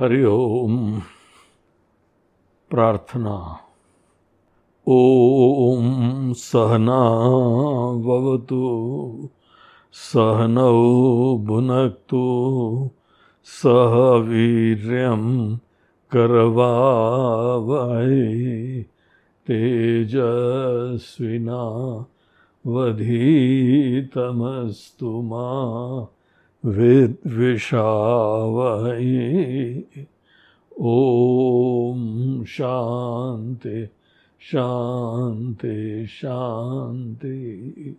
हरि ओम। प्रार्थना। ओम सहना ववतु सहनौ भुनक्तु सह वीर्यं करवावहै तेजस्विना वधीतमस्तु मा। विद्विषावहै। ओम शांति शांति शांति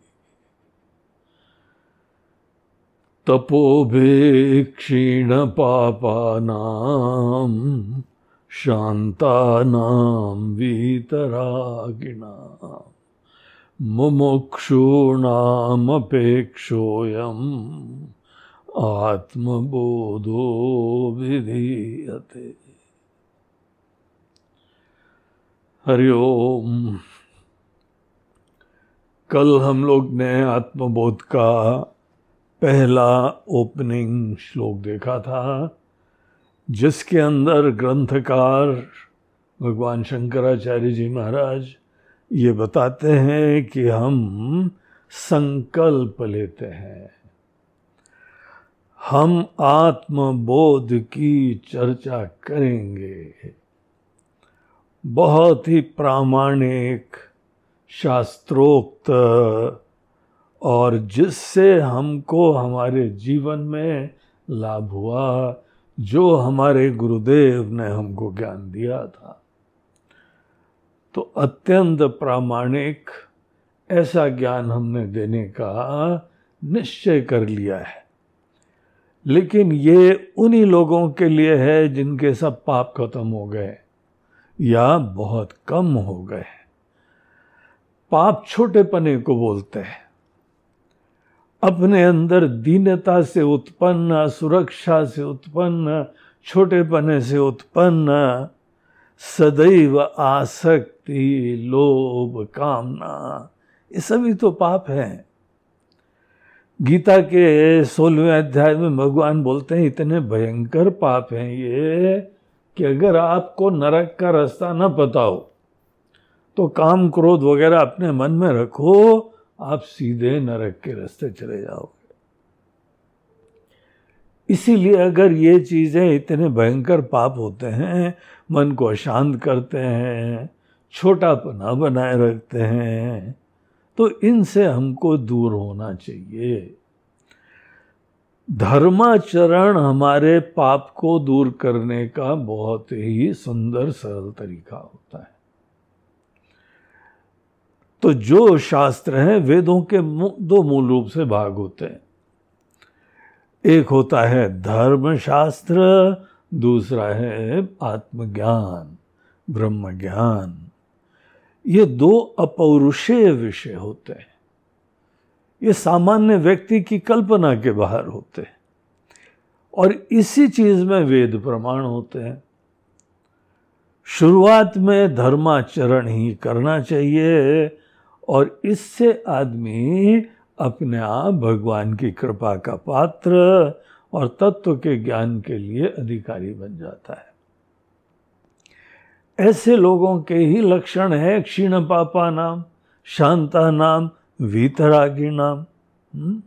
तपोभेक्षीणपापानां शान्तानां वीतरागिणां। मुमुक्षूणामपेक्षोऽयम्। आत्मबोधो विधीयते। हरिओम कल हम लोग ने आत्मबोध का पहला ओपनिंग श्लोक देखा था, जिसके अंदर ग्रंथकार भगवान शंकराचार्य जी महाराज ये बताते हैं कि हम संकल्प लेते हैं। हम आत्मबोध की चर्चा करेंगे। बहुत ही प्रामाणिक, शास्त्रोक्त और जिससे हमको हमारे जीवन में लाभ हुआ, जो हमारे गुरुदेव ने हमको ज्ञान दिया था। तो अत्यंत प्रामाणिक ऐसा ज्ञान हमने देने का निश्चय कर लिया है। लेकिन ये उन्हीं लोगों के लिए है जिनके सब पाप खत्म हो गए या बहुत कम हो गए। पाप छोटे पने को बोलते हैं। अपने अंदर दीनता से उत्पन्न, सुरक्षा से उत्पन्न, छोटे पने से उत्पन्न, सदैव आसक्ति, लोभ, कामना, ये सभी तो पाप हैं। गीता के सोलहवें अध्याय में भगवान बोलते हैं, इतने भयंकर पाप हैं ये कि अगर आपको नरक का रास्ता न पता हो तो काम क्रोध वगैरह अपने मन में रखो, आप सीधे नरक के रास्ते चले जाओगे. इसीलिए अगर ये चीज़ें इतने भयंकर पाप होते हैं, मन को अशांत करते हैं, छोटापना बनाए रखते हैं तो इनसे हमको दूर होना चाहिए। धर्माचरण हमारे पाप को दूर करने का बहुत ही सुंदर, सरल तरीका होता है। तो जो शास्त्र हैं, वेदों के दो मूल रूप से भाग होते हैं। एक होता है धर्म शास्त्र दूसरा है आत्मज्ञान ब्रह्म ज्ञान ये दो अपौरुषेय विषय होते हैं। ये सामान्य व्यक्ति की कल्पना के बाहर होते हैं। और इसी चीज़ में वेद प्रमाण होते हैं। शुरुआत में धर्माचरण ही करना चाहिए और इससे आदमी अपने आप भगवान की कृपा का पात्र और तत्व के ज्ञान के लिए अधिकारी बन जाता है। ऐसे लोगों के ही लक्षण है क्षीण पापा नाम, शांता नाम, वीतरागी नाम हम्म?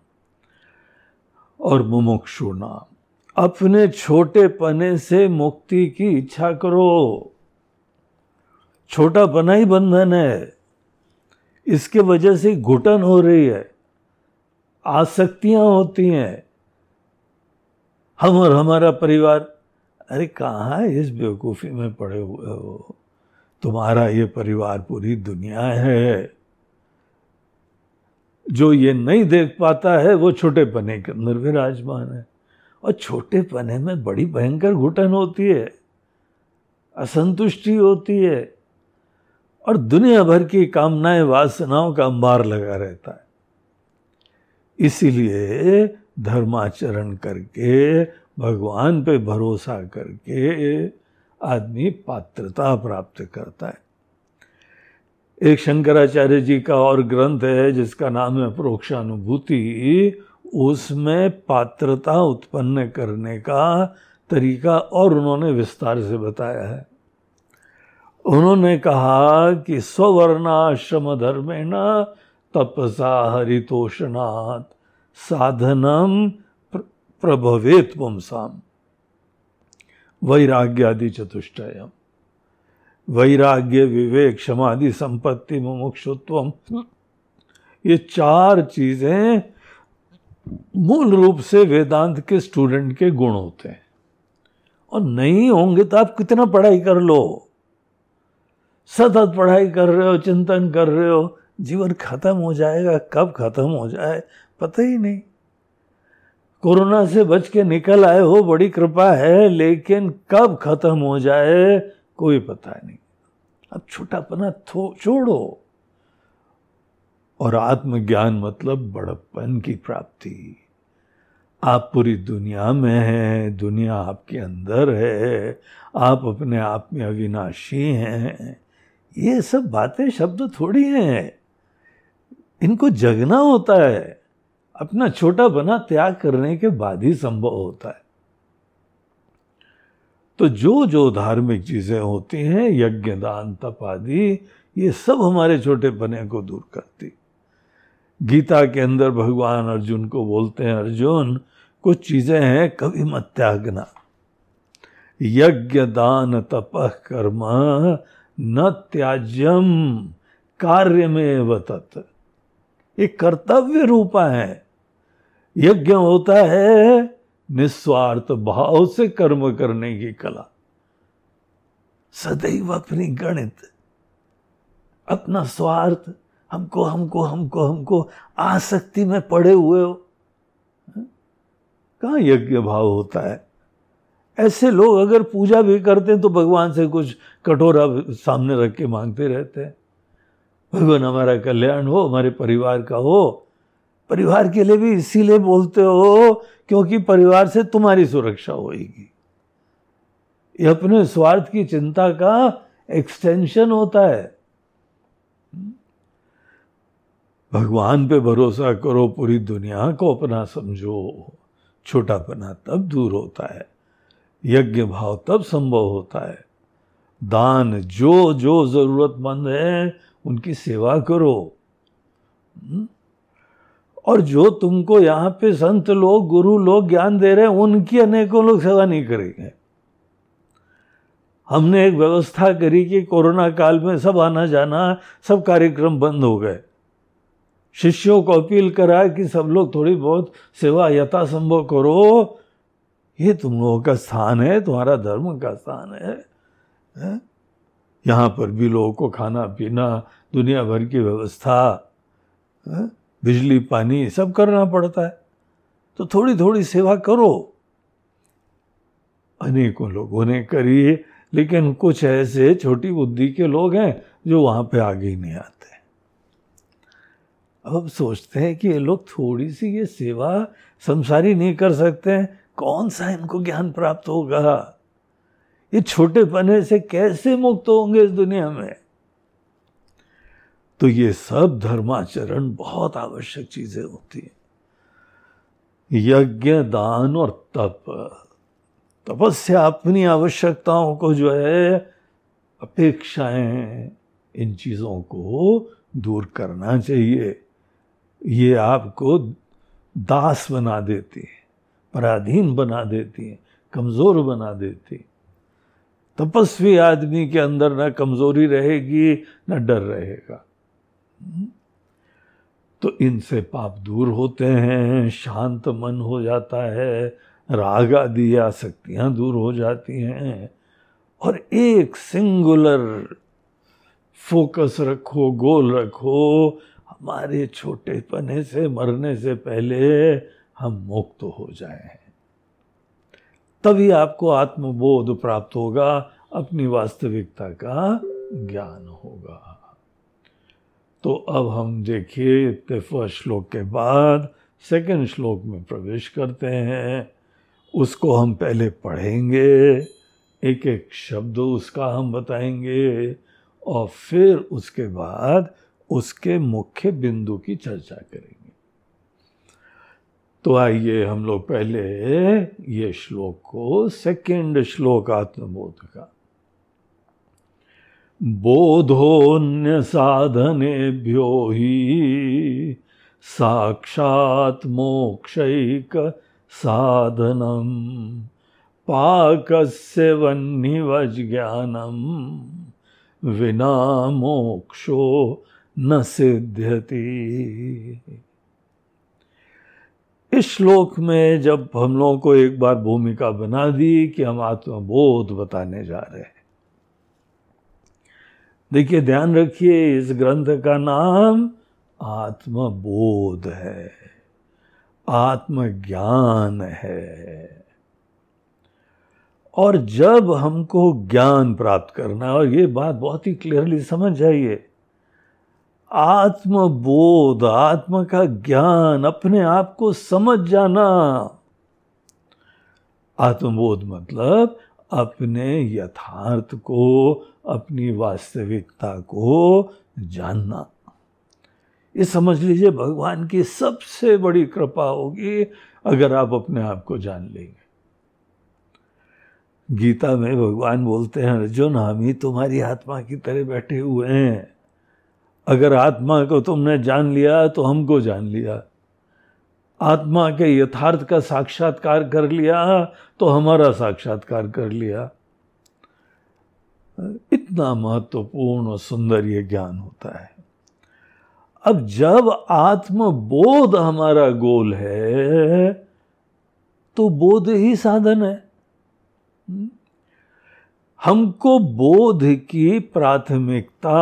और मुमुक्षु नाम। अपने छोटे पने से मुक्ति की इच्छा करो। छोटा पना ही बंधन है। इसके वजह से घुटन हो रही है। आसक्तियाँ होती हैं। हम और हमारा परिवार अरे कहाँ इस बेवकूफ़ी में पड़े हुए हो? तुम्हारा ये परिवार पूरी दुनिया है। जो ये नहीं देख पाता है, वो छोटे पने के अंदर विराजमान है। और छोटे पने में बड़ी भयंकर घुटन होती है, असंतुष्टि होती है, और दुनिया भर की कामनाएँ, वासनाओं का अंबार लगा रहता है। इसीलिए धर्माचरण करके भगवान पे भरोसा करके आदमी पात्रता प्राप्त करता है। एक शंकराचार्य जी का और ग्रंथ है जिसका नाम है प्रोक्षानुभूति। उसमें पात्रता उत्पन्न करने का तरीका और उन्होंने विस्तार से बताया है। उन्होंने कहा कि स्ववर्णाश्रम धर्मेण तपसा हरितोषणात् साधनम प्रभवेत पुमसाम वैराग्यादि चतुष्टय वैराग्य, विवेक, समाधि, संपत्ति मुमुक्षुत्व ये चार चीज़ें मूल रूप से वेदांत के स्टूडेंट के गुण होते हैं। और नहीं होंगे तो आप कितना पढ़ाई कर लो। सतत पढ़ाई कर रहे हो, चिंतन कर रहे हो, जीवन खत्म हो जाएगा, कब खत्म हो जाए, पता ही नहीं। कोरोना से बच के निकल आए हो, बड़ी कृपा है, लेकिन कब खत्म हो जाए, कोई पता नहीं। अब छोटापना छोड़ो। और आत्मज्ञान मतलब बड़प्पन की प्राप्ति। आप पूरी दुनिया में हैं, दुनिया आपके अंदर है, आप अपने आप में अविनाशी हैं। ये सब बातें, शब्द थोड़ी हैं। इनको जगना होता है। अपना छोटा बना त्याग करने के बाद ही संभव होता है। तो जो जो धार्मिक चीज़ें होती हैं, यज्ञ, दान, तप आदि, ये सब हमारे छोटे बने को दूर करती। गीता के अंदर भगवान अर्जुन को बोलते हैं, अर्जुन, कुछ चीज़ें हैं, कभी मत त्यागना। यज्ञ, दान, तप, कर्म, न त्याज्यम कार्य में वतत ये कर्तव्य रूपा है। यज्ञ होता है निस्वार्थ भाव से कर्म करने की कला। सदैव अपनी गणित, अपना स्वार्थ, हमको हमको हमको हमको आसक्ति में पड़े हुए हो। कहा यज्ञ भाव होता है? ऐसे लोग अगर पूजा भी करते हैं तो भगवान से कुछ कटोरा सामने रख के मांगते रहते हैं। भगवान हमारा कल्याण हो, हमारे परिवार का हो परिवार के लिए भी इसीलिए बोलते हो क्योंकि परिवार से तुम्हारी सुरक्षा होगी ये अपने स्वार्थ की चिंता का एक्सटेंशन होता है। भगवान पे भरोसा करो, पूरी दुनिया को अपना समझो। छोटापना तब दूर होता है। यज्ञ भाव तब संभव होता है। दान जो जो जरूरतमंद है, उनकी सेवा करो। हम्म? और जो तुमको यहाँ पे संत लोग गुरु लोग ज्ञान दे रहे हैं उनकी अनेकों लोग सेवा नहीं करेंगे हमने एक व्यवस्था करी कि कोरोना काल में सब आना जाना सब कार्यक्रम बंद हो गए शिष्यों को अपील करा कि सब लोग थोड़ी बहुत सेवा यथासंभव करो ये तुम लोगों का स्थान है तुम्हारा धर्म का स्थान है, है? यहाँ पर भी लोगों को खाना पीना दुनिया भर की व्यवस्था? बिजली, पानी सब करना पड़ता है। तो थोड़ी थोड़ी सेवा करो। अनेकों लोगों ने करी है लेकिन कुछ ऐसे छोटी बुद्धि के लोग हैं जो वहाँ पे आगे ही नहीं आते। अब सोचते हैं कि ये लोग थोड़ी सी ये सेवा संसारी नहीं कर सकते हैं। कौन सा इनको ज्ञान प्राप्त होगा? ये छोटे पने से कैसे मुक्त होंगे इस दुनिया में? तो ये सब धर्माचरण बहुत आवश्यक चीज़ें होती हैं। यज्ञ, दान और तप। तपस्या अपनी आवश्यकताओं को जो है, अपेक्षाएँ इन चीज़ों को दूर करना चाहिए। ये आपको दास बना देती है, पराधीन बना देती है, कमज़ोर बना देती तपस्वी आदमी के अंदर न कमज़ोरी रहेगी, न डर रहेगा। तो इनसे पाप दूर होते हैं, शांत मन हो जाता है, राग आदि आसक्तियाँ दूर हो जाती हैं। और एक सिंगुलर फोकस रखो गोल रखो, हमारे छोटे पने से, मरने से पहले हम मुक्त हो जाए तभी आपको आत्मबोध प्राप्त होगा, अपनी वास्तविकता का ज्ञान होगा। तो अब हम देखिए इतने फ़र्स्ट श्लोक के बाद सेकंड श्लोक में प्रवेश करते हैं। उसको हम पहले पढ़ेंगे एक एक शब्द उसका हम बताएँगे और फिर उसके बाद उसके मुख्य बिंदु की चर्चा करेंगे। तो आइए हम लोग पहले ये श्लोक को सेकंड श्लोक आत्मबोध का बोधोन्य साधनेभ्यो ही साक्षात मोक्षक साधनम पाकस्य वन्निवज ज्ञानम विना मोक्षो न सिद्ध्यति। इस श्लोक में जब हम लोगों को एक बार भूमिका बना दी कि हम आत्मबोध बताने जा रहे हैं देखिए, ध्यान रखिए, इस ग्रंथ का नाम आत्मबोध है, आत्मज्ञान है। और जब हमको ज्ञान प्राप्त करना है, और ये बात बहुत ही क्लियरली समझ जाइए, आत्मबोध, आत्म का ज्ञान, अपने आप को समझ जाना, आत्मबोध मतलब अपने यथार्थ को, अपनी वास्तविकता को जानना। ये समझ लीजिए, भगवान की सबसे बड़ी कृपा होगी अगर आप अपने आप को जान लेंगे। गीता में भगवान बोलते हैं, अर्जुन, हम ही तुम्हारी आत्मा की तरह बैठे हुए हैं। अगर आत्मा को तुमने जान लिया तो हमको जान लिया। आत्मा के यथार्थ का साक्षात्कार कर लिया तो हमारा साक्षात्कार कर लिया। इतना महत्वपूर्ण और सुंदर ये ज्ञान होता है। अब जब आत्मबोध हमारा गोल है तो बोध ही साधन है। हमको बोध की प्राथमिकता,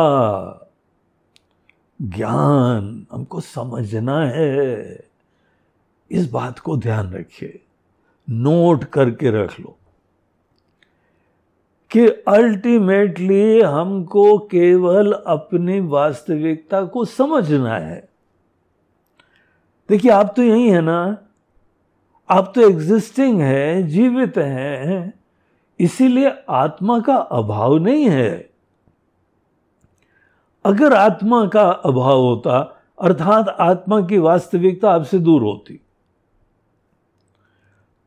ज्ञान हमको समझना है। इस बात को ध्यान रखिए। नोट करके रख लो कि अल्टीमेटली हमको केवल अपनी वास्तविकता को समझना है। देखिए, आप तो यही है ना? आप तो एग्जिस्टिंग है, जीवित हैं, इसीलिए आत्मा का अभाव नहीं है। अगर आत्मा का अभाव होता, अर्थात आत्मा की वास्तविकता आपसे दूर होती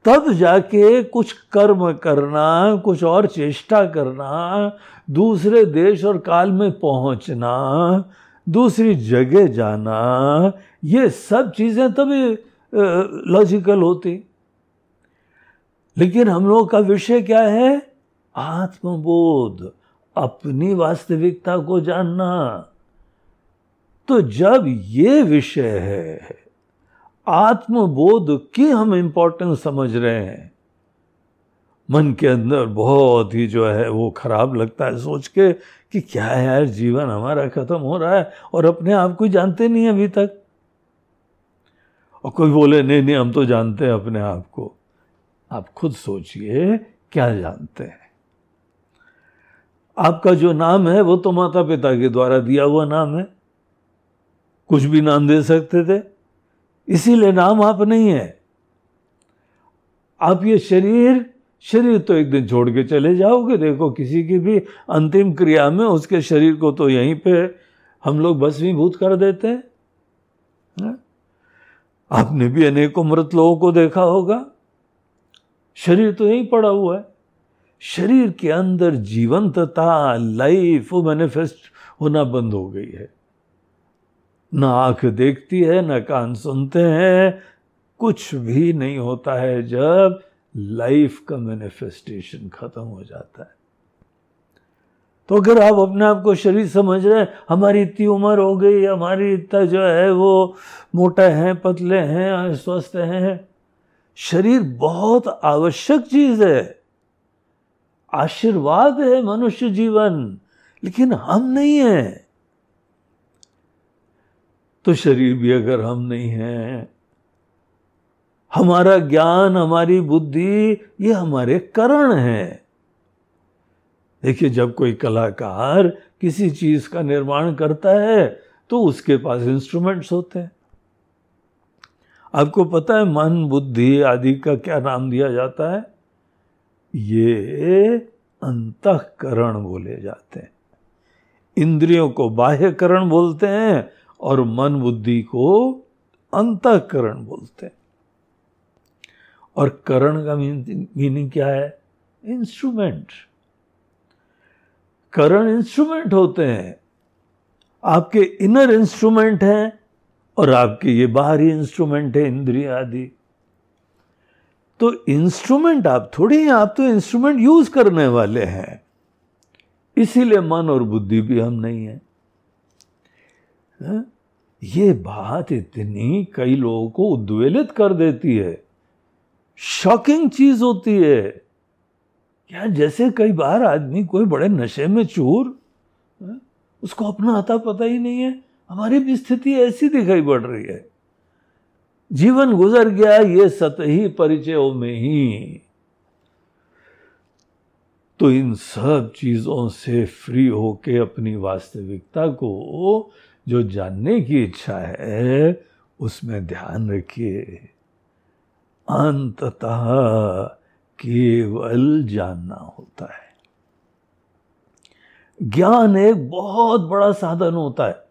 तब जाके कुछ कर्म करना, कुछ और चेष्टा करना, दूसरे देश और काल में पहुँचना, दूसरी जगह जाना, ये सब चीज़ें तभी लॉजिकल होती। लेकिन हम लोग का विषय क्या है? आत्मबोध, अपनी वास्तविकता को जानना। तो जब ये विषय है आत्मबोध की हम इंपॉर्टेंस समझ रहे हैं। मन के अंदर बहुत ही जो है वो खराब लगता है सोच के कि क्या है यार, जीवन हमारा खत्म हो रहा है और अपने आप को जानते नहीं अभी तक। और कोई बोले, नहीं नहीं, हम तो जानते हैं अपने आप को। आप खुद सोचिए, क्या जानते हैं? आपका जो नाम है वो तो माता पिता के द्वारा दिया हुआ नाम है। कुछ भी नाम दे सकते थे। इसीलिए नाम आप नहीं है। आप ये शरीर शरीर तो एक दिन छोड़ के चले जाओगे। देखो, किसी की भी अंतिम क्रिया में उसके शरीर को तो यहीं पे हम लोग भस्मीभूत कर देते हैं। है? आपने भी अनेकों मृत लोगों को देखा होगा। शरीर तो यहीं पड़ा हुआ है। शरीर के अंदर जीवंतता लाइफ मैनिफेस्ट होना बंद हो गई है। न आँख देखती है, न कान सुनते हैं। कुछ भी नहीं होता है जब लाइफ का मैनिफेस्टेशन खत्म हो जाता है। तो अगर आप अपने आप को शरीर समझ रहे हैं, हमारी इतनी उम्र हो गई, हमारी इतना जो है वो मोटा हैं, पतले हैं स्वस्थ हैं। शरीर बहुत आवश्यक चीज़ है। आशीर्वाद है मनुष्य जीवन, लेकिन हम नहीं हैं। तो शरीर भी अगर हम नहीं हैं, हमारा ज्ञान, हमारी बुद्धि, ये हमारे करण हैं। देखिए, जब कोई कलाकार किसी चीज़ का निर्माण करता है तो उसके पास इंस्ट्रूमेंट्स होते हैं। आपको पता है, मन, बुद्धि आदि का क्या नाम दिया जाता है? ये अंतकरण बोले जाते हैं। इंद्रियों को बाह्यकरण बोलते हैं और मन बुद्धि को अंतकरण बोलते हैं। और करण का मीनिंग क्या है? इंस्ट्रूमेंट करण इंस्ट्रूमेंट होते हैं। आपके इनर इंस्ट्रूमेंट हैं और आपके ये बाहरी इंस्ट्रूमेंट है, इंद्रिया आदि। तो इंस्ट्रूमेंट आप थोड़ी हैं, आप तो इंस्ट्रूमेंट यूज़ करने वाले हैं। इसीलिए मन और बुद्धि भी हम नहीं है। हाँ? ये बात इतनी कई लोगों को उद्वेलित कर देती है। शॉकिंग चीज़ होती है। क्या जैसे कई बार आदमी कोई बड़े नशे में चूर हाँ? उसको अपना आता पता ही नहीं है। हमारी भी स्थिति ऐसी दिखाई पड़ रही है। जीवन गुजर गया ये सतही परिचयों में ही। तो इन सब चीज़ों से फ्री होके अपनी वास्तविकता को जो जानने की इच्छा है, उसमें ध्यान रखिए। अंततः केवल जानना होता है। ज्ञान एक बहुत बड़ा साधन होता है।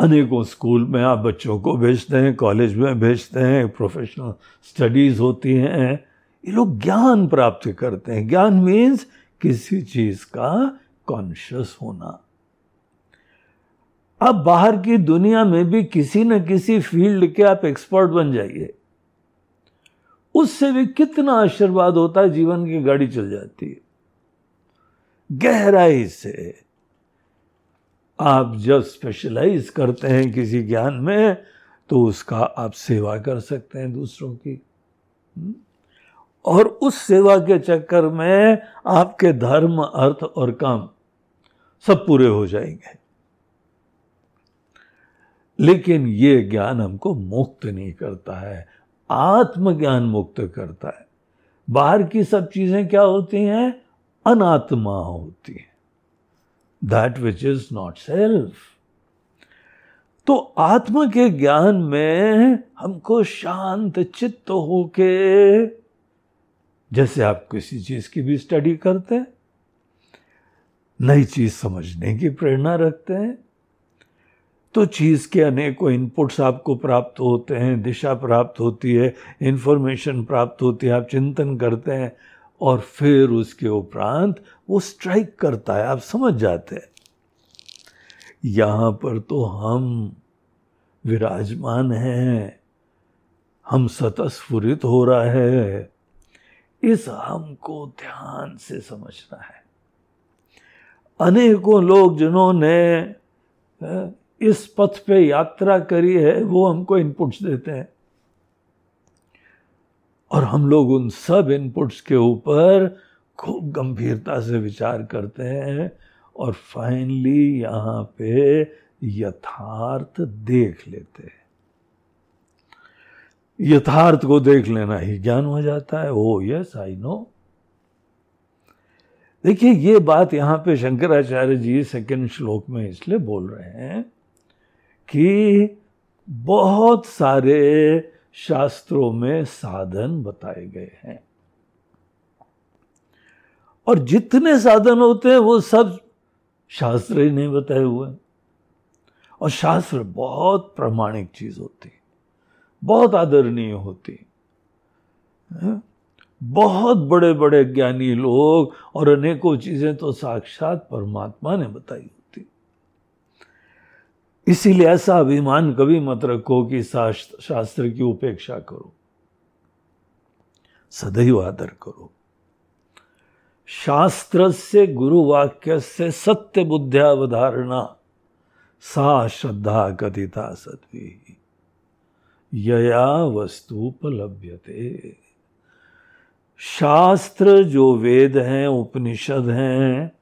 अनेकों स्कूल में आप बच्चों को भेजते हैं, कॉलेज में भेजते हैं, प्रोफेशनल स्टडीज़ होती हैं। ये लोग ज्ञान प्राप्त करते हैं। ज्ञान मीन्स किसी चीज़ का कॉन्शियस होना। अब बाहर की दुनिया में भी किसी न किसी फ़ील्ड के आप एक्सपर्ट बन जाइए। उससे भी कितना आशीर्वाद होता है, जीवन की गाड़ी चल जाती है। गहराई से आप जब स्पेशलाइज करते हैं किसी ज्ञान में तो उसका आप सेवा कर सकते हैं दूसरों की। हम्म? और उस सेवा के चक्कर में आपके धर्म, अर्थ और काम सब पूरे हो जाएँगे। लेकिन ये ज्ञान हमको मुक्त नहीं करता है, आत्मज्ञान मुक्त करता है। बाहर की सब चीज़ें क्या होती हैं? अनात्मा होती है। That which is not self तो आत्मा के ज्ञान में हमको शांत चित्त होके, जैसे आप किसी चीज़ की भी स्टडी करते हैं, नई चीज़ समझने की प्रेरणा रखते हैं तो चीज़ के अनेकों इनपुट्स आपको प्राप्त होते हैं, दिशा प्राप्त होती है इन्फॉर्मेशन प्राप्त होती है, आप चिंतन करते हैं और फिर उसके उपरांत वो स्ट्राइक करता है, आप समझ जाते हैं। यहाँ पर तो हम विराजमान हैं, हम सतस्फुरित हो रहा है, इस हमको ध्यान से समझना है। अनेकों लोग जिन्होंने इस पथ पे यात्रा करी है, वो हमको इनपुट्स देते हैं। और हम लोग उन सब इनपुट्स के ऊपर खूब गंभीरता से विचार करते हैं और फाइनली यहाँ पे यथार्थ देख लेते हैं। यथार्थ को देख लेना ही ज्ञान हो जाता है। ओ यस आई नो देखिए, ये बात यहाँ पे शंकराचार्य जी सेकंड श्लोक में इसलिए बोल रहे हैं कि बहुत सारे शास्त्रों में साधन बताए गए हैं। और जितने साधन होते हैं, वो सब शास्त्र ही नहीं बताए हुए और शास्त्र बहुत प्रमाणिक चीज़ होती बहुत आदरणीय होती है? बहुत बड़े बड़े ज्ञानी लोग और अनेकों चीज़ें तो साक्षात परमात्मा ने बताई इसीलिए ऐसा अभिमान कभी मत रखो कि शास्त्र की उपेक्षा करो। सदैव आदर करो। शास्त्र से गुरुवाक्य से सत्य बुद्धियावधारणा सा श्रद्धा कथिता सत्वी यया वस्तुपलभ्यते शास्त्र जो वेद हैं, उपनिषद हैं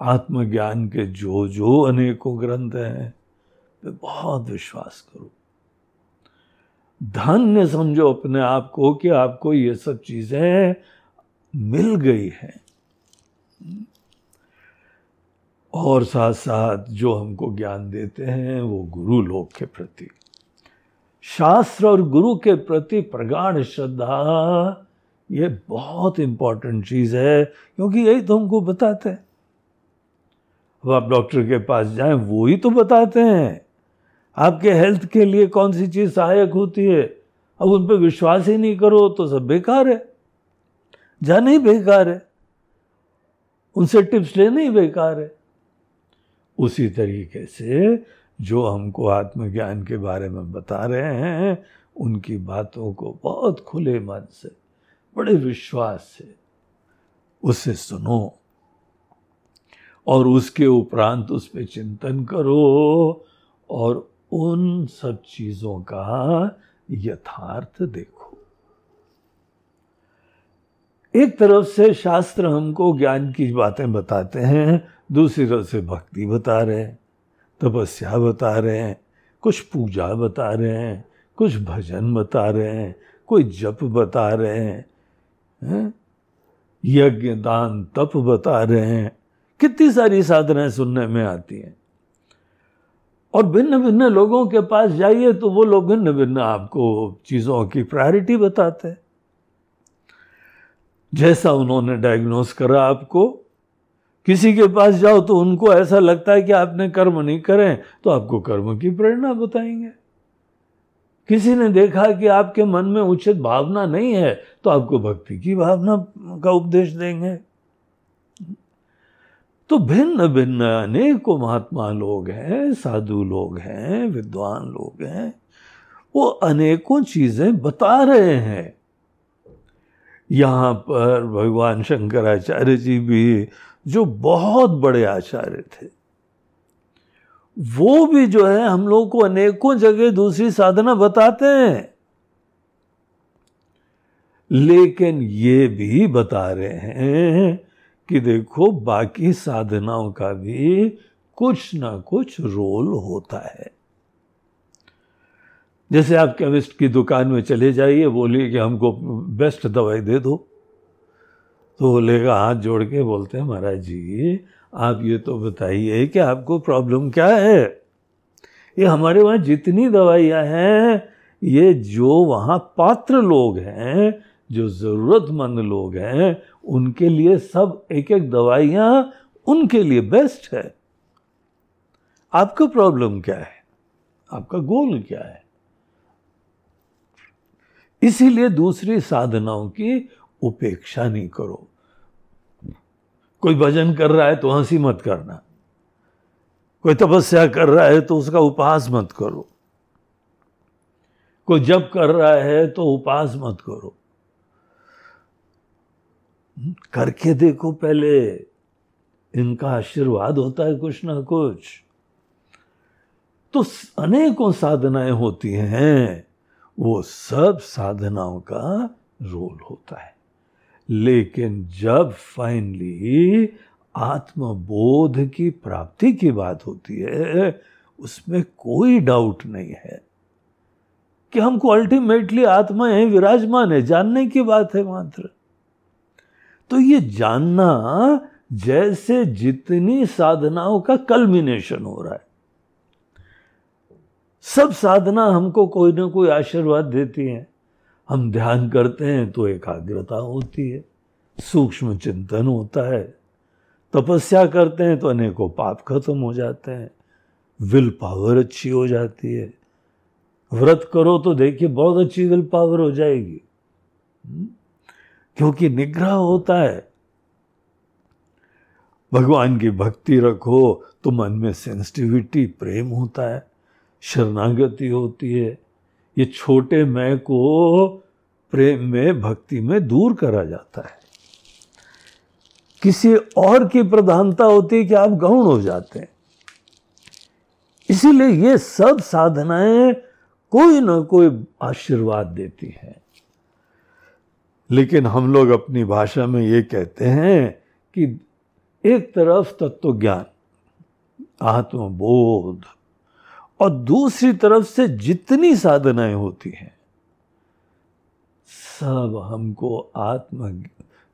आत्मज्ञान के जो जो अनेकों ग्रंथ हैं वे बहुत विश्वास करो। धन्य समझो अपने आप को कि आपको ये सब चीज़ें मिल गई हैं। और साथ साथ जो हमको ज्ञान देते हैं, वो गुरु लोग के प्रति। शास्त्र और गुरु के प्रति प्रगाढ़ श्रद्धा, ये बहुत इंपॉर्टेंट चीज़ है, क्योंकि यही तो हमको बताते हैं। अब आप डॉक्टर के पास जाएँ, वो ही तो बताते हैं। आपके हेल्थ के लिए कौन सी चीज़ सहायक होती है? अब उन पर विश्वास ही नहीं करो तो सब बेकार है। जाना ही बेकार है। उनसे टिप्स लेना ही बेकार है। उसी तरीके से जो हमको आत्मज्ञान के बारे में बता रहे हैं, उनकी बातों को बहुत खुले मन से, बड़े विश्वास से उसे सुनो। और उसके उपरांत उस पर चिंतन करो और उन सब चीज़ों का यथार्थ देखो। एक तरफ़ से शास्त्र हमको ज्ञान की बातें बताते हैं, दूसरी तरफ़ से भक्ति बता रहे हैं, तपस्या बता रहे हैं, कुछ पूजा बता रहे हैं, कुछ भजन बता रहे हैं, कोई जप बता रहे हैं? यज्ञ, दान, तप बता रहे हैं कितनी सारी साधनाएँ सुनने में आती हैं। और भिन्न भिन्न लोगों के पास जाइए तो वो लोग भिन्न भिन्न आपको चीज़ों की प्रायोरिटी बताते हैं। जैसा उन्होंने डायग्नोस करा आपको, किसी के पास जाओ तो उनको ऐसा लगता है कि आपने कर्म नहीं करें तो आपको कर्म की प्रेरणा बताएँगे। किसी ने देखा कि आपके मन में उचित भावना नहीं है तो आपको भक्ति की भावना का उपदेश देंगे। तो भिन्न भिन्न अनेकों महात्मा लोग हैं, साधु लोग हैं, विद्वान लोग हैं। वो अनेकों चीज़ें बता रहे हैं। यहाँ पर भगवान शंकराचार्य जी भी, जो बहुत बड़े आचार्य थे, वो भी जो है, हम लोग को अनेकों जगह दूसरी साधना बताते हैं। लेकिन ये भी बता रहे हैं कि देखो, बाकी साधनाओं का भी कुछ ना कुछ रोल होता है। जैसे आप केमिस्ट की दुकान में चले जाइए, बोलिए कि हमको बेस्ट दवाई दे दो। तो बोलेगा हाथ जोड़ के, बोलते हैं, महाराज जी, आप ये तो बताइए कि आपको प्रॉब्लम क्या है? ये हमारे वहाँ जितनी दवाइयाँ हैं, ये जो वहाँ पात्र लोग हैं, जो ज़रूरतमंद लोग हैं उनके लिए सब एक एक दवाइयाँ उनके लिए बेस्ट है। आपका प्रॉब्लम क्या है? आपका गोल क्या है? इसीलिए दूसरी साधनाओं की उपेक्षा नहीं करो। कोई भजन कर रहा है तो हँसी मत करना। कोई तपस्या कर रहा है तो उसका उपहास मत करो। कोई जप कर रहा है तो उपहास मत करो। करके देखो पहले। इनका आशीर्वाद होता है कुछ ना कुछ। तो अनेकों साधनाएँ होती हैं। वो सब साधनाओं का रोल होता है। लेकिन जब फाइनली आत्मबोध की प्राप्ति की बात होती है, उसमें कोई डाउट नहीं है कि हमको अल्टीमेटली आत्मा है विराजमान है। जानने की बात है मात्र। तो ये जानना जैसे जितनी साधनाओं का कल्मिनेशन हो रहा है। सब साधना हमको कोई ना कोई आशीर्वाद देती है। हम ध्यान करते हैं तो एकाग्रता होती है, सूक्ष्म चिंतन होता है, तपस्या करते हैं तो अनेकों पाप खत्म हो जाते हैं विल पावर अच्छी हो जाती है। व्रत करो तो देखिए बहुत अच्छी विल पावर हो जाएगी। हम्म? क्योंकि निग्रह होता है। भगवान की भक्ति रखो तो मन में सेंसिटिविटी प्रेम होता है, शरणागति होती है। ये छोटे मैं को प्रेम में, भक्ति में दूर करा जाता है। किसी और की प्रधानता होती है कि आप गौण हो जाते हैं। इसीलिए ये सब साधनाएँ कोई ना कोई आशीर्वाद देती हैं। लेकिन हम लोग अपनी भाषा में ये कहते हैं कि एक तरफ़ तत्व ज्ञान आत्मबोध और दूसरी तरफ़ से जितनी साधनाएँ होती हैं, सब हमको आत्म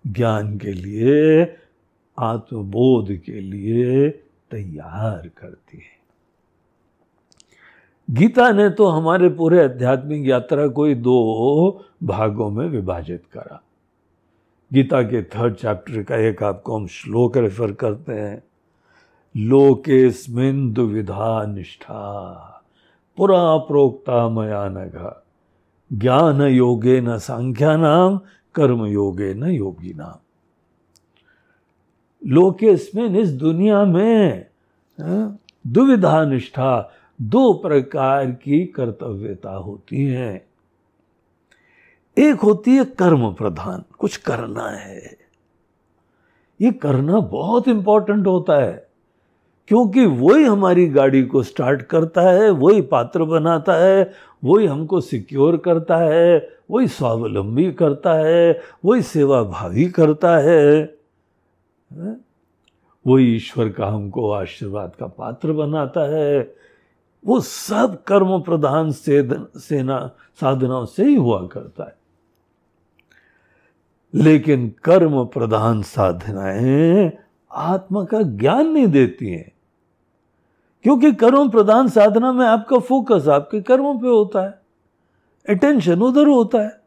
ज्ञान के लिए आत्मबोध के लिए तैयार करती है। गीता ने तो हमारे पूरे आध्यात्मिक यात्रा को ही दो भागों में विभाजित करा। गीता के थर्ड चैप्टर का एक आपको हम श्लोक रेफर करते हैं। लोकेस्मिन दुविधा निष्ठा पुरा प्रोक्ता मया नघ। ज्ञान योगे न संख्या नाम कर्म योगे न योगी नाम। लोकेस्मिन इस दुनिया में हाँ, दुविधा निष्ठा दो प्रकार की कर्तव्यता होती है। एक होती है कर्म प्रधान, कुछ करना है। ये करना बहुत इंपॉर्टेंट होता है, क्योंकि वही हमारी गाड़ी को स्टार्ट करता है, वही पात्र बनाता है, वही हमको सिक्योर करता है, वही स्वावलंबी करता है, वही सेवा भावी करता है? वही ईश्वर का हमको आशीर्वाद का पात्र बनाता है वो सब कर्म प्रधान सेना, साधनाओं से ही हुआ करता है। लेकिन कर्म प्रधान साधनाएँ आत्मा का ज्ञान नहीं देती हैं। क्योंकि कर्म प्रधान साधना में आपका फोकस आपके कर्मों पे होता है। अटेंशन उधर होता है।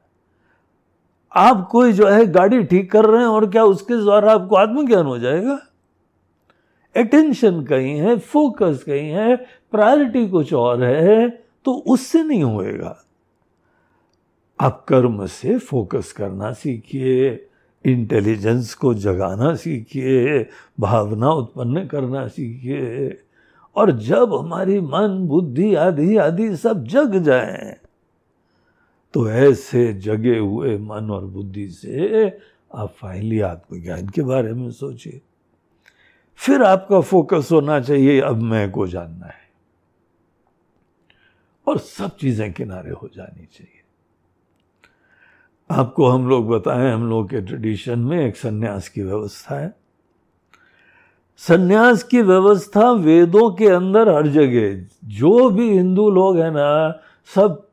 आप कोई जो है गाड़ी ठीक कर रहे हैं और क्या उसके द्वारा आपको आत्मज्ञान हो जाएगा? अटेंशन कहीं है फोकस कहीं है प्रायोरिटी कुछ और है तो उससे नहीं होएगा। आप कर्म से फोकस करना सीखिए इंटेलिजेंस को जगाना सीखिए, भावना उत्पन्न करना सीखिए, और जब हमारी मन, बुद्धि आदि आदि सब जग जाए तो ऐसे जगे हुए मन और बुद्धि से आप फाइनली आत्मज्ञान के बारे में सोचिए। फिर आपका फोकस होना चाहिए, अब मैं को जानना है। और सब चीज़ें किनारे हो जानी चाहिए। आपको हम लोग बताएँ, हम लोग के ट्रेडिशन में एक सन्यास की व्यवस्था है। सन्यास की व्यवस्था वेदों के अंदर हर जगह जो भी हिंदू लोग हैं ना, सब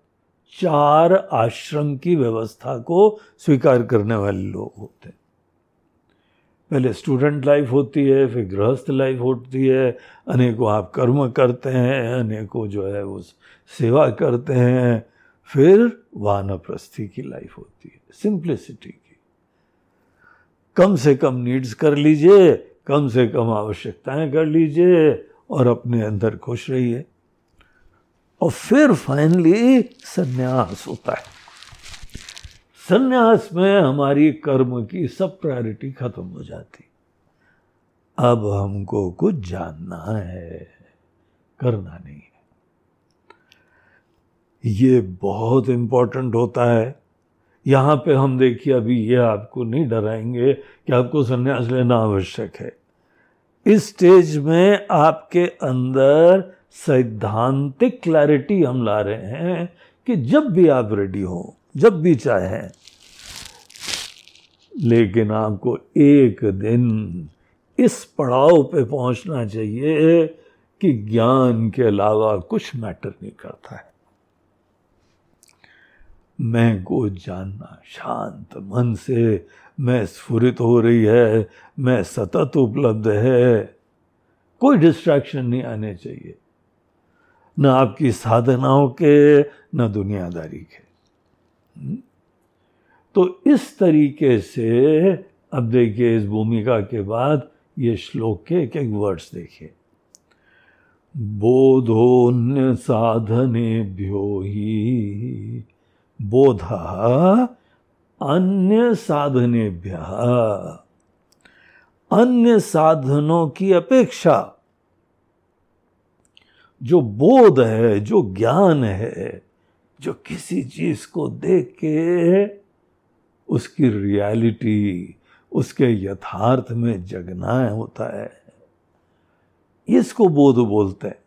चार आश्रम की व्यवस्था को स्वीकार करने वाले लोग होते हैं। पहले स्टूडेंट लाइफ होती है, फिर गृहस्थ लाइफ होती है। अनेकों आप कर्म करते हैं, अनेकों जो है वो सेवा करते हैं। फिर वानप्रस्थी की लाइफ होती है सिंप्लिसिटी की। कम से कम नीड्स कर लीजिए, कम से कम आवश्यकताएँ कर लीजिए और अपने अंदर खुश रहिए। और फिर फाइनली संन्यास होता है। संन्यास में हमारी कर्म की सब प्रायोरिटी खत्म हो जाती। अब हमको कुछ जानना है, करना नहीं है। ये बहुत इंपॉर्टेंट होता है। यहाँ पे हम देखिए, अभी ये आपको नहीं डराएँगे कि आपको संन्यास लेना आवश्यक है। इस स्टेज में आपके अंदर सैद्धांतिक क्लैरिटी हम ला रहे हैं कि जब भी आप रेडी हो जब भी चाहें। लेकिन आपको एक दिन इस पड़ाव पे पहुँचना चाहिए कि ज्ञान के अलावा कुछ मैटर नहीं करता है। मैं को जानना शांत मन से मैं स्फुरित हो रही है, मैं सतत उपलब्ध है। कोई डिस्ट्रैक्शन नहीं आने चाहिए। न आपकी साधनाओं के, न दुनियादारी के? तो इस तरीके से, अब देखिए इस भूमिका के बाद ये श्लोक के एक एक वर्ड्स देखिए। बोधोन्य साधने भ्यो ही बोध अन्य साधनेभ्य। अन्य साधनों की अपेक्षा जो बोध है, जो ज्ञान है जो किसी चीज़ को देख के उसकी रियलिटी, उसके यथार्थ में जगना होता है। इसको बोध बोलते हैं।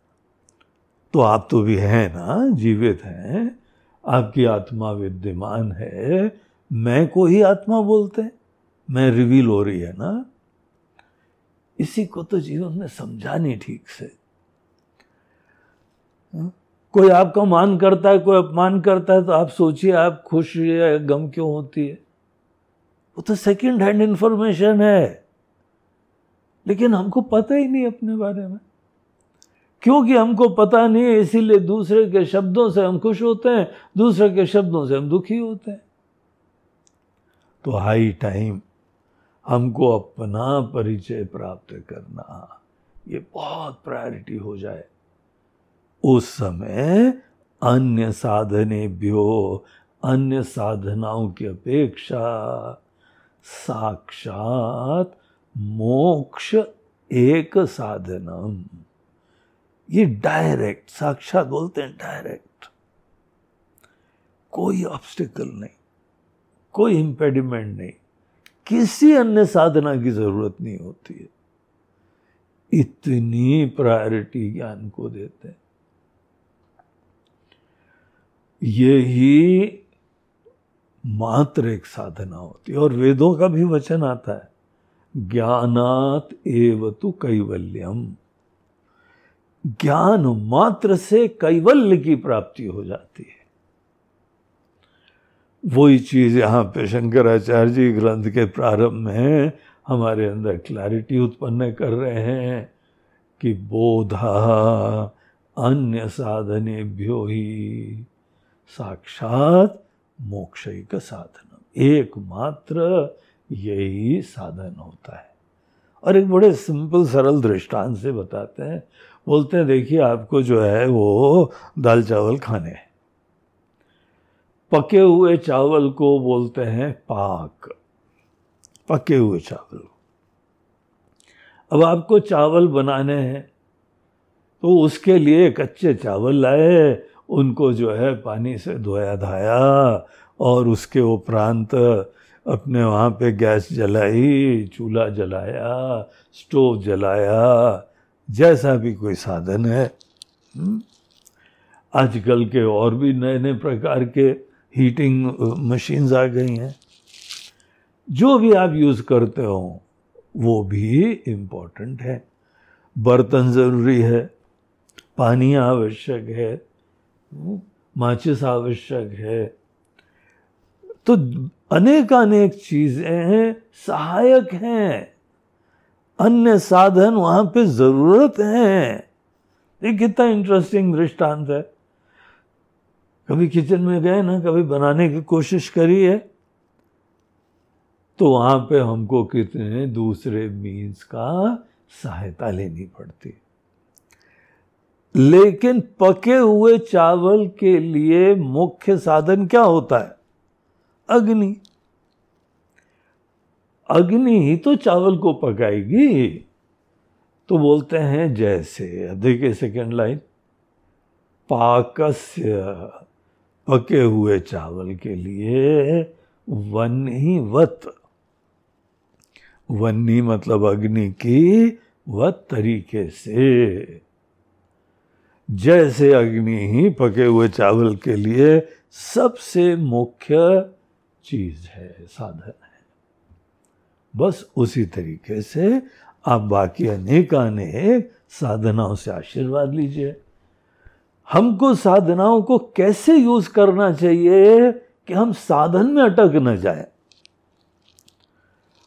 तो आप तो भी हैं ना, जीवित हैं, आपकी आत्मा विद्यमान है, मैं को ही आत्मा बोलते हैं। मैं रिवील हो रही है ना। इसी को तो जीवन में समझा नहीं ठीक से। हाँ? कोई आपका मान करता है, कोई अपमान करता है तो आप सोचिए, आप खुश या गम क्यों होती है? वो तो सेकंड हैंड इंफॉर्मेशन है। लेकिन हमको पता ही नहीं अपने बारे में। क्योंकि हमको पता नहीं है, इसीलिए दूसरे के शब्दों से हम खुश होते हैं, दूसरे के शब्दों से हम दुखी होते हैं। तो हाई टाइम हमको अपना परिचय प्राप्त करना, ये बहुत प्रायोरिटी हो जाए। उस समय अन्य साधने भ्यो अन्य साधनाओं की अपेक्षा साक्षात मोक्ष एक साधनम। ये डायरेक्ट साक्षात बोलते हैं डायरेक्ट कोई ऑब्स्टिकल नहीं, कोई इंपेडिमेंट नहीं, किसी अन्य साधना की ज़रूरत नहीं होती है। इतनी प्रायोरिटी ज्ञान को देते हैं। यही मात्र एक साधना होती है। और वेदों का भी वचन आता है, ज्ञानात एव तो कैवल्यम। ज्ञान मात्र से कैवल्य की प्राप्ति हो जाती है। वही चीज़ यहाँ पे शंकराचार्य जी ग्रंथ के प्रारंभ में हमारे अंदर क्लैरिटी उत्पन्न कर रहे हैं कि बोधा अन्य साधनेभ्यो ही। साक्षात मोक्ष का साधन एकमात्र यही साधन होता है। और एक बड़े सिंपल सरल दृष्टांत से बताते हैं। बोलते हैं, देखिए, आपको जो है वो दाल चावल खाने हैं। पके हुए चावल को बोलते हैं पाक। पके हुए चावल अब आपको चावल बनाने हैं तो उसके लिए कच्चे चावल लाए उनको जो है पानी से धोया धाया और उसके उपरांत अपने वहाँ पे गैस जलाई, चूल्हा जलाया, स्टोव जलाया, जैसा भी कोई साधन है। हम्म। आजकल के और भी नए नए प्रकार के हीटिंग मशीन्स आ गई हैं। जो भी आप यूज़ करते हो, वो भी इम्पोर्टेंट है। बर्तन ज़रूरी है, पानी आवश्यक है। माचिस आवश्यक है। तो अनेक अनेक चीज़ें हैं, सहायक हैं। अन्य साधन वहाँ पे ज़रूरत है। ये कितना इंटरेस्टिंग दृष्टांत है। कभी किचन में गए ना, कभी बनाने की कोशिश करी है तो वहाँ पे हमको कितने दूसरे मीन्स का सहायता लेनी पड़ती लेकिन पके हुए चावल के लिए मुख्य साधन क्या होता है? अग्नि। अग्नि ही तो चावल को पकाएगी। तो बोलते हैं जैसे देखिए सेकेंड लाइन पाकस्य, पके हुए चावल के लिए वन ही वत वन्नी मतलब अग्नि की वत तरीके से। जैसे अग्नि ही पके हुए चावल के लिए सबसे मुख्य चीज़ है, साधन है। बस उसी तरीके से आप बाकी अनेक अनेक साधनाओं से आशीर्वाद लीजिए। हमको साधनाओं को कैसे यूज़ करना चाहिए कि हम साधन में अटक न जाए?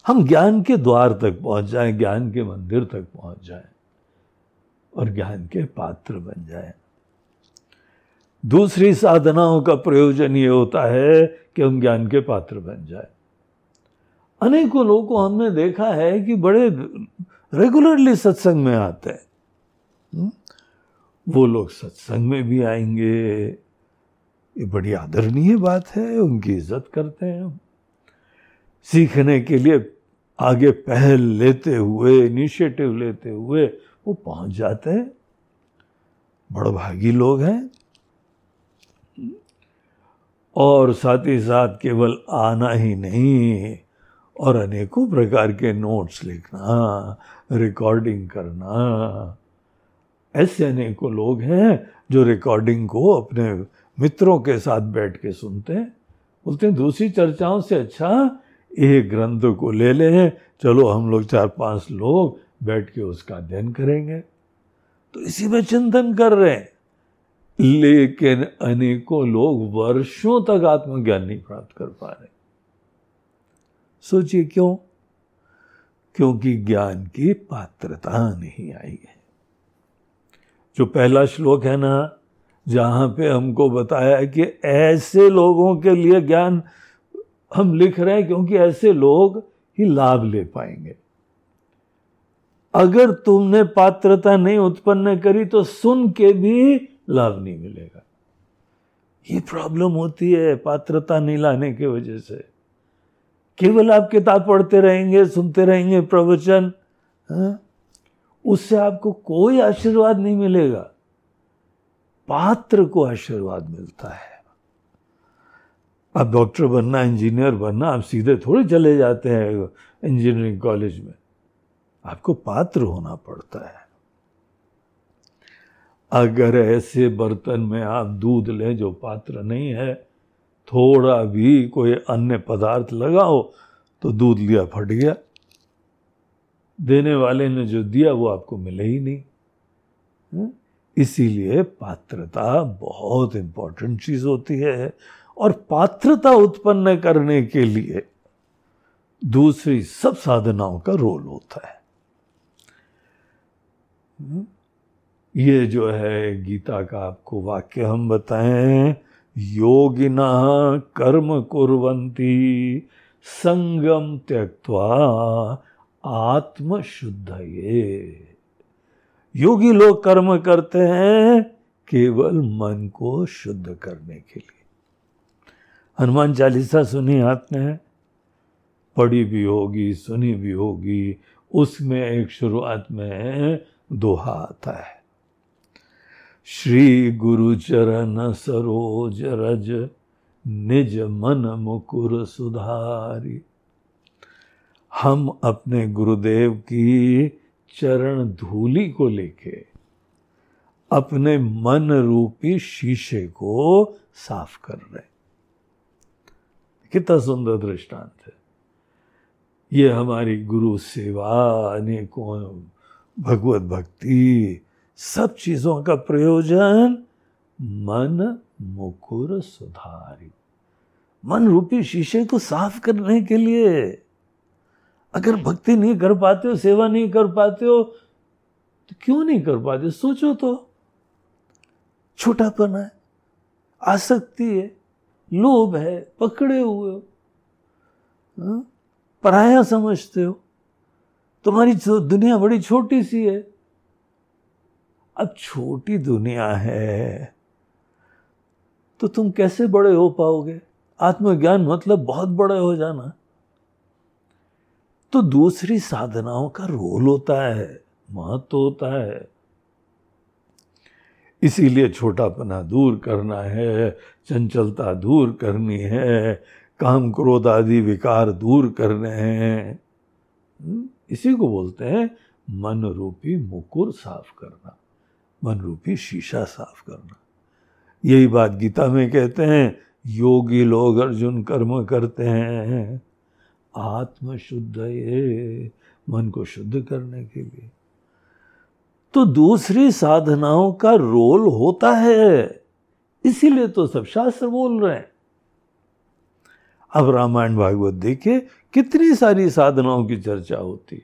हम ज्ञान के द्वार तक पहुँच जाए, ज्ञान के मंदिर तक पहुँच जाएँ। और ज्ञान के पात्र बन जाए। दूसरी साधनाओं का प्रयोजन ये होता है कि हम ज्ञान के पात्र बन जाए। अनेकों लोगों को हमने देखा है कि बड़े रेगुलरली सत्संग में आते हैं। हम्म? वो लोग सत्संग में भी आएँगे। ये बड़ी आदरणीय बात है, उनकी इज़्ज़त करते हैं हम। सीखने के लिए आगे पहल लेते हुए इनिशिएटिव लेते हुए वो पहुँच जाते हैं। बड़भागी लोग हैं। और साथ ही साथ केवल आना ही नहीं और अनेकों प्रकार के नोट्स लिखना रिकॉर्डिंग करना। ऐसे अनेकों लोग हैं जो रिकॉर्डिंग को अपने मित्रों के साथ बैठ के सुनते हैं। बोलते हैं, दूसरी चर्चाओं से अच्छा एक ग्रंथ को ले लें। चलो हम लोग चार पाँच लोग बैठ के उसका अध्ययन करेंगे। तो इसी में चिंतन कर रहे हैं। लेकिन अनेकों लोग वर्षों तक आत्मज्ञान नहीं प्राप्त कर पा रहे। सोचिए क्यों? क्योंकि ज्ञान की पात्रता नहीं आई है। जो पहला श्लोक है ना, जहाँ पे हमको बताया है कि ऐसे लोगों के लिए ज्ञान हम लिख रहे हैं क्योंकि ऐसे लोग ही लाभ ले पाएँगे। अगर तुमने पात्रता नहीं उत्पन्न करी तो सुन के भी लाभ नहीं मिलेगा। ये प्रॉब्लम होती है पात्रता नहीं लाने की वजह से। केवल आप किताब पढ़ते रहेंगे, सुनते रहेंगे प्रवचन हाँ? उससे आपको कोई आशीर्वाद नहीं मिलेगा। पात्र को आशीर्वाद मिलता है। आप डॉक्टर बनना, इंजीनियर बनना, आप सीधे थोड़े चले जाते हैं इंजीनियरिंग कॉलेज में। आपको पात्र होना पड़ता है अगर ऐसे बर्तन में आप दूध लें जो पात्र नहीं है, थोड़ा भी कोई अन्य पदार्थ लगाओ तो दूध लिया फट गया देने वाले ने जो दिया, वो आपको मिले ही नहीं हम्म? इसीलिए पात्रता बहुत इंपॉर्टेंट चीज़ होती है और पात्रता उत्पन्न करने के लिए दूसरी सब साधनाओं का रोल होता है? ये जो है गीता का आपको वाक्य हम बताएँ, योगिना कर्म कुरंती संगम त्यक्वा आत्मशुद्ध ये योगी लोग कर्म करते हैं केवल मन को शुद्ध करने के लिए। हनुमान चालीसा सुनी आपने? पढ़ी भी होगी, सुनी भी होगी, उसमें एक शुरुआत में दोहा आता है। श्री गुरु चरण सरोज रज, निज मन मुकुर सुधारी। हम अपने गुरुदेव की चरण धूली को लेके, अपने मन रूपी शीशे को साफ़ कर रहे कितना सुंदर दृष्टांत है। ये हमारी गुरु सेवा अनेकों भगवत भक्ति, सब चीज़ों का प्रयोजन मन मुकुर सुधारी। मन रूपी शीशे को साफ़ करने के लिए। अगर भक्ति नहीं कर पाते हो, सेवा नहीं कर पाते हो तो क्यों नहीं कर पाते? सोचो तो। छोटापन है, आसक्ति है, लोभ है, पकड़े हुए हो हाँ? पराया समझते हो। तुम्हारी दुनिया बड़ी छोटी सी है। अब छोटी दुनिया है तो तुम कैसे बड़े हो पाओगे? आत्मज्ञान मतलब बहुत बड़े हो जाना। तो दूसरी साधनाओं का रोल होता है महत्व होता है। इसीलिए छोटापना दूर करना है चंचलता दूर करनी है काम क्रोध आदि विकार दूर करने हैं। हम्म, इसी को बोलते हैं मन रूपी मुकुर साफ़ करना मन रूपी शीशा साफ़ करना। यही बात गीता में कहते हैं, योगी लोग अर्जुन कर्म करते हैं आत्म शुद्ध ये मन को शुद्ध करने के लिए। तो दूसरी साधनाओं का रोल होता है, इसीलिए तो सब शास्त्र बोल रहे हैं। अब रामायण भागवत देखिए, कितनी सारी साधनाओं की चर्चा होती।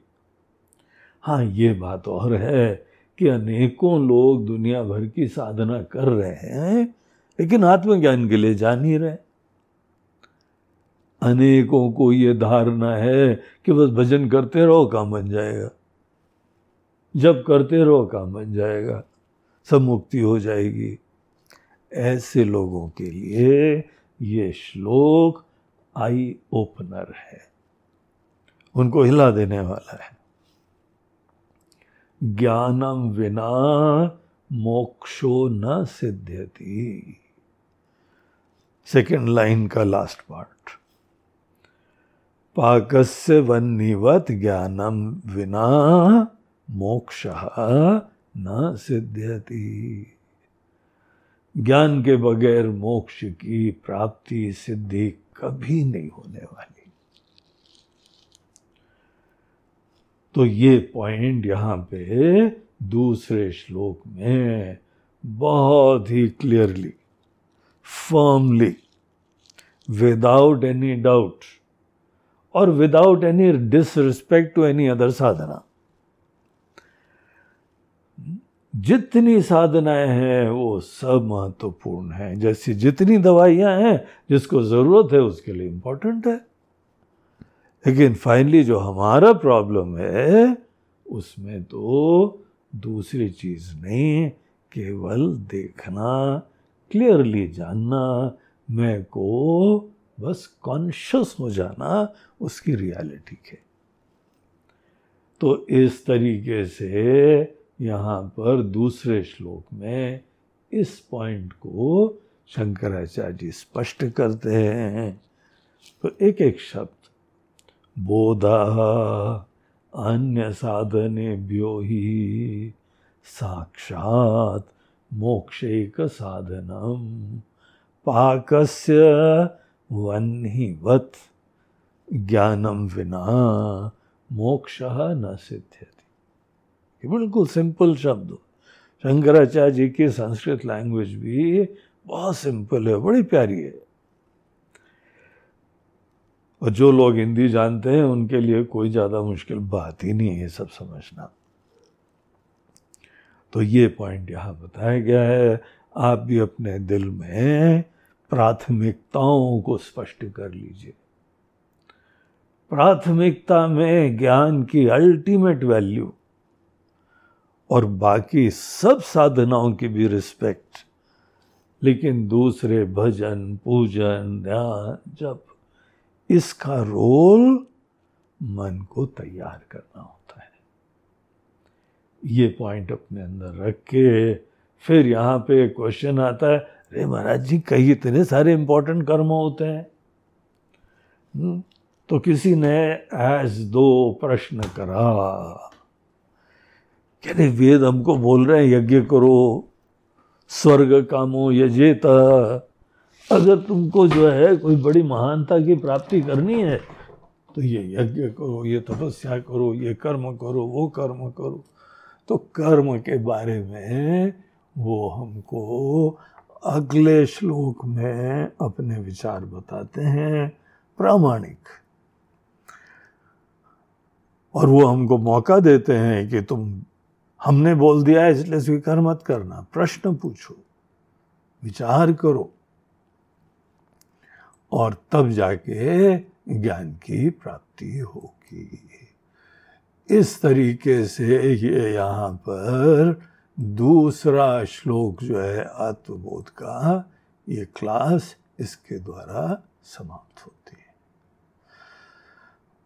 हाँ ये बात और है कि अनेकों लोग दुनिया भर की साधना कर रहे हैं, लेकिन आत्मज्ञान के लिए जा नहीं रहे। अनेकों को ये धारणा है कि बस भजन करते रहो, काम बन जाएगा। जब करते रहो, काम बन जाएगा, सब मुक्ति हो जाएगी। ऐसे लोगों के लिए ये श्लोक आई ओपनर है। उनको हिला देने वाला है। ज्ञानम विना मोक्षो न सिद्ध्यति। सेकेंड लाइन का लास्ट पार्ट पाकस्य वन्निवत ज्ञानम विना मोक्ष न सिद्ध्यति। ज्ञान के बगैर मोक्ष की प्राप्ति सिद्धि कभी नहीं होने वाली। तो ये पॉइंट यहाँ पे दूसरे श्लोक में बहुत ही clearly firmly without any doubt और without any disrespect to any other sadhana. जितनी साधनाएँ हैं, वो सब महत्वपूर्ण हैं। जैसी जितनी दवाइयाँ हैं, जिसको ज़रूरत है, उसके लिए इंपॉर्टेंट है। लेकिन फाइनली जो हमारा प्रॉब्लम है, उसमें तो दूसरी चीज़ नहीं, केवल देखना क्लियरली जानना, मैं को बस कॉन्शियस हो जाना, उसकी रियलिटी के। तो इस तरीके से यहाँ पर दूसरे श्लोक में इस पॉइंट को शंकराचार्य जी स्पष्ट करते हैं। तो एक एक शब्द, बोधा अन्य साधनेभ्यो ही साक्षात मोक्षेक साधनम पाकस्य वन्हीवत ज्ञानम विना मोक्ष न सिद्ध्यति बिल्कुल सिंपल शब्द। शंकराचार्य जी की संस्कृत लैंग्वेज भी बहुत सिंपल है, बड़ी प्यारी है। और जो लोग हिंदी जानते हैं, उनके लिए कोई ज़्यादा मुश्किल बात ही नहीं है सब समझना। तो ये पॉइंट यहाँ बताया गया है। आप भी अपने दिल में प्राथमिकताओं को स्पष्ट कर लीजिए। प्राथमिकता में ज्ञान की अल्टीमेट वैल्यू और बाकी सब साधनाओं की भी रिस्पेक्ट लेकिन दूसरे भजन पूजन ध्यान जब इसका रोल मन को तैयार करना होता है। ये पॉइंट अपने अंदर रख के फिर यहाँ पे क्वेश्चन आता है अरे महाराज जी कई इतने सारे इंपॉर्टेंट कर्म होते हैं। हम्म, तो किसी ने ऐस दो प्रश्न करा। कहते वेद हमको बोल रहे हैं, यज्ञ करो, स्वर्ग कामो यजेत। अगर तुमको जो है कोई बड़ी महानता की प्राप्ति करनी है तो ये यज्ञ करो, ये तपस्या करो, ये कर्म करो, वो कर्म करो। तो कर्म के बारे में वो हमको अगले श्लोक में अपने विचार बताते हैं, प्रामाणिक। और वो हमको मौका देते हैं कि तुम हमने बोल दिया है, इसलिए स्वीकार मत करना। प्रश्न पूछो, विचार करो, और तब जाके ज्ञान की प्राप्ति होगी। इस तरीके से ये यहाँ पर दूसरा श्लोक जो है, आत्मबोध का ये क्लास इसके द्वारा समाप्त होती है।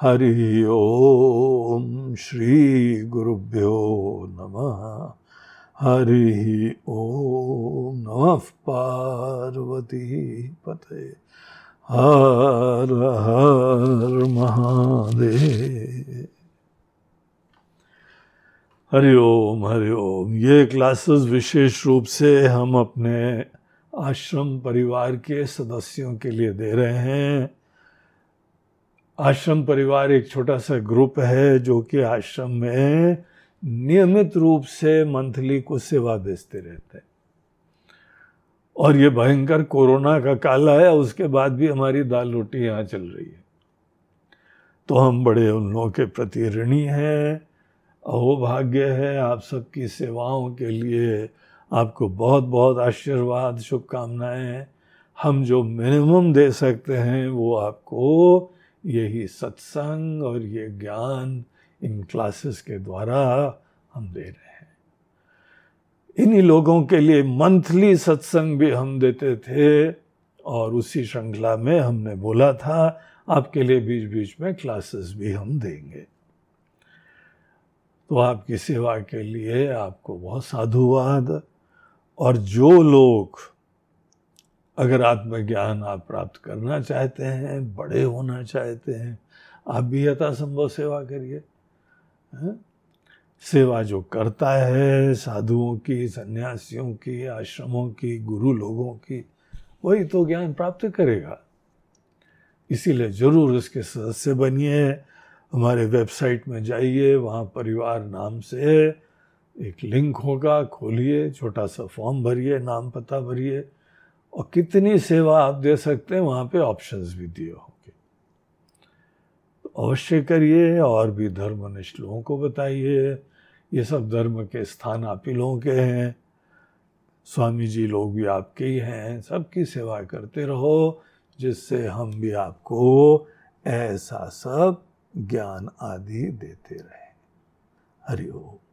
हरि ओम श्री गुरुभ्यो नमः। हरि ओम नमः पार्वती पते। हर हर महादेव। हरि ओम हरि ओम। ये क्लासेस विशेष रूप से हम अपने आश्रम परिवार के सदस्यों के लिए दे रहे हैं। आश्रम परिवार एक छोटा सा ग्रुप है जो कि आश्रम में नियमित रूप से मंथली कुछ सेवा भेजते रहते हैं। और ये भयंकर कोरोना का काल आया, उसके बाद भी हमारी दाल रोटी यहाँ चल रही है। तो हम बड़े उन लोगों के प्रति ऋणी हैं, अहोभाग्य है आप सबकी सेवाओं के लिए। आपको बहुत बहुत आशीर्वाद, शुभकामनाएँ। हम जो मिनिमम दे सकते हैं, वो आपको यही सत्संग और ये ज्ञान इन क्लासेस के द्वारा हम दे रहे हैं। इन्हीं लोगों के लिए मंथली सत्संग भी हम देते थे और उसी श्रृंखला में हमने बोला था, आपके लिए बीच बीच में क्लासेस भी हम देंगे। तो आपकी सेवा के लिए आपको बहुत साधुवाद और जो लोग अगर आत्मज्ञान आप प्राप्त करना चाहते हैं, बड़े होना चाहते हैं, आप भी यथासंभव सेवा करिए। सेवा जो करता है, साधुओं की, सन्यासियों की, आश्रमों की, गुरु लोगों की, वही तो ज्ञान प्राप्त करेगा। इसीलिए ज़रूर इसके सदस्य बनिए, हमारे वेबसाइट में जाइए, वहाँ परिवार नाम से एक लिंक होगा, खोलिए, छोटा सा फॉर्म भरिए, नाम पता भरिए। और कितनी सेवा आप दे सकते हैं, वहाँ पे ऑप्शंस भी दिए होंगे। तो अवश्य करिए और भी धर्मनिष्ठ लोगों को बताइए। ये सब धर्म के स्थान आप ही लोगों के हैं। स्वामी जी लोग भी आपके ही हैं। सबकी सेवा करते रहो, जिससे हम भी आपको ऐसा सब ज्ञान आदि देते रहे। हरिओम